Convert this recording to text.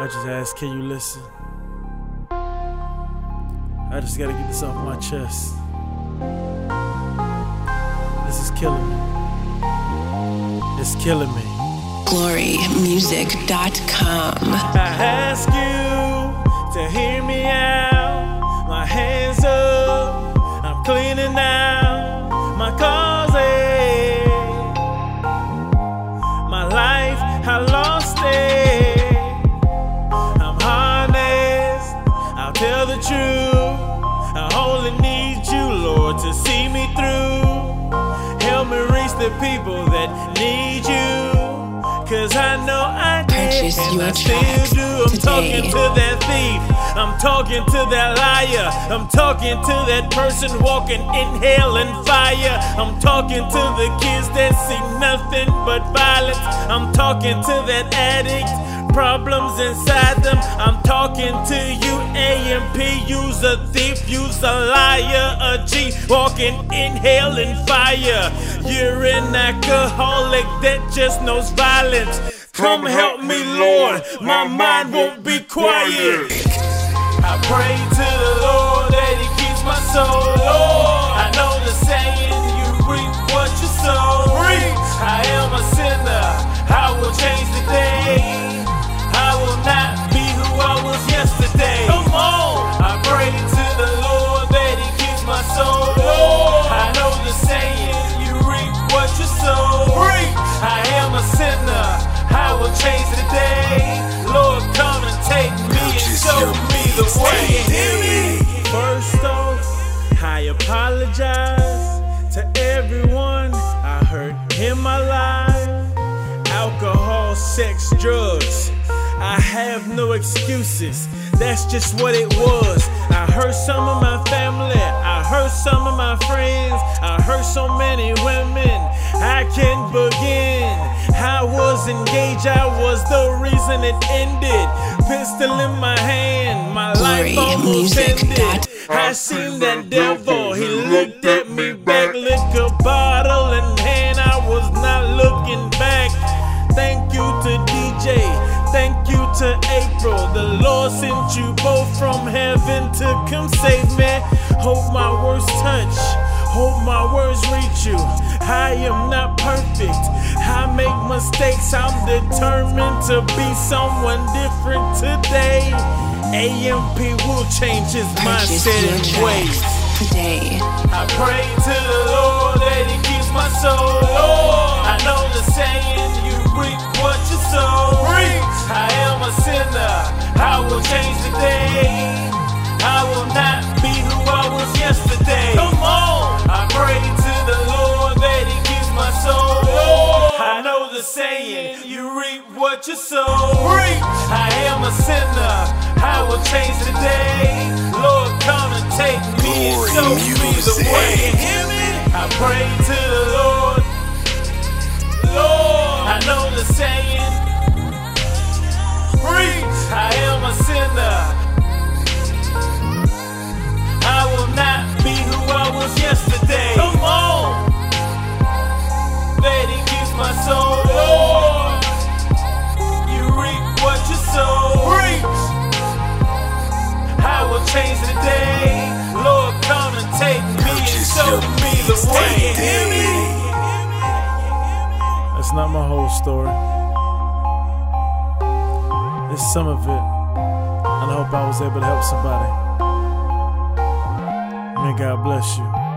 I just ask, can you listen? I just gotta get this off my chest. This is killing me. It's killing me. GloryMusic.com. tell the truth. I only need you, Lord, to see me through. Help me reach the people that need you. Cause I know I did, Purchase and I still do. I'm today. talking to that thief. I'm talking to that liar. I'm talking to that person walking in hell and fire. I'm talking to the kids that see nothing but violence. I'm talking to that addict. Problems inside them. I'm talking to you, AMP. You's a thief, you's a liar, a G walking in hell and fire. You're an alcoholic that just knows violence. Come help me, Lord. My mind won't be quiet. Pray to to everyone I hurt in my life. Alcohol, sex, drugs. I have no excuses. That's just what it was. I hurt some of my family. I hurt some of my friends. I hurt so many women. I can't begin. I was engaged. I was the reason it ended. Pistol in my hand. My life almost music ended. I seen that devil. He looked at me looking back. Thank you to DJ. Thank you to April. The Lord sent you both from heaven to come save me. Hope my words touch. Hope my words reach you. I am not perfect. I make mistakes. I'm determined to be someone different today. AMP will change his mindset and ways. today. I pray to the Lord that He keeps my soul. Lord, I know the saying, you reap what you sow. I am a sinner. I will change today. I will not be who I was yesterday. Come on. I pray to the Lord that He keeps my soul. Lord, I know the saying, you reap what you sow. I am a sinner. I will change today. Lord, come and take me and show me the way. Hear me? I pray to saying. That's not my whole story. It's some of it. And I hope I was able to help somebody. May God bless you.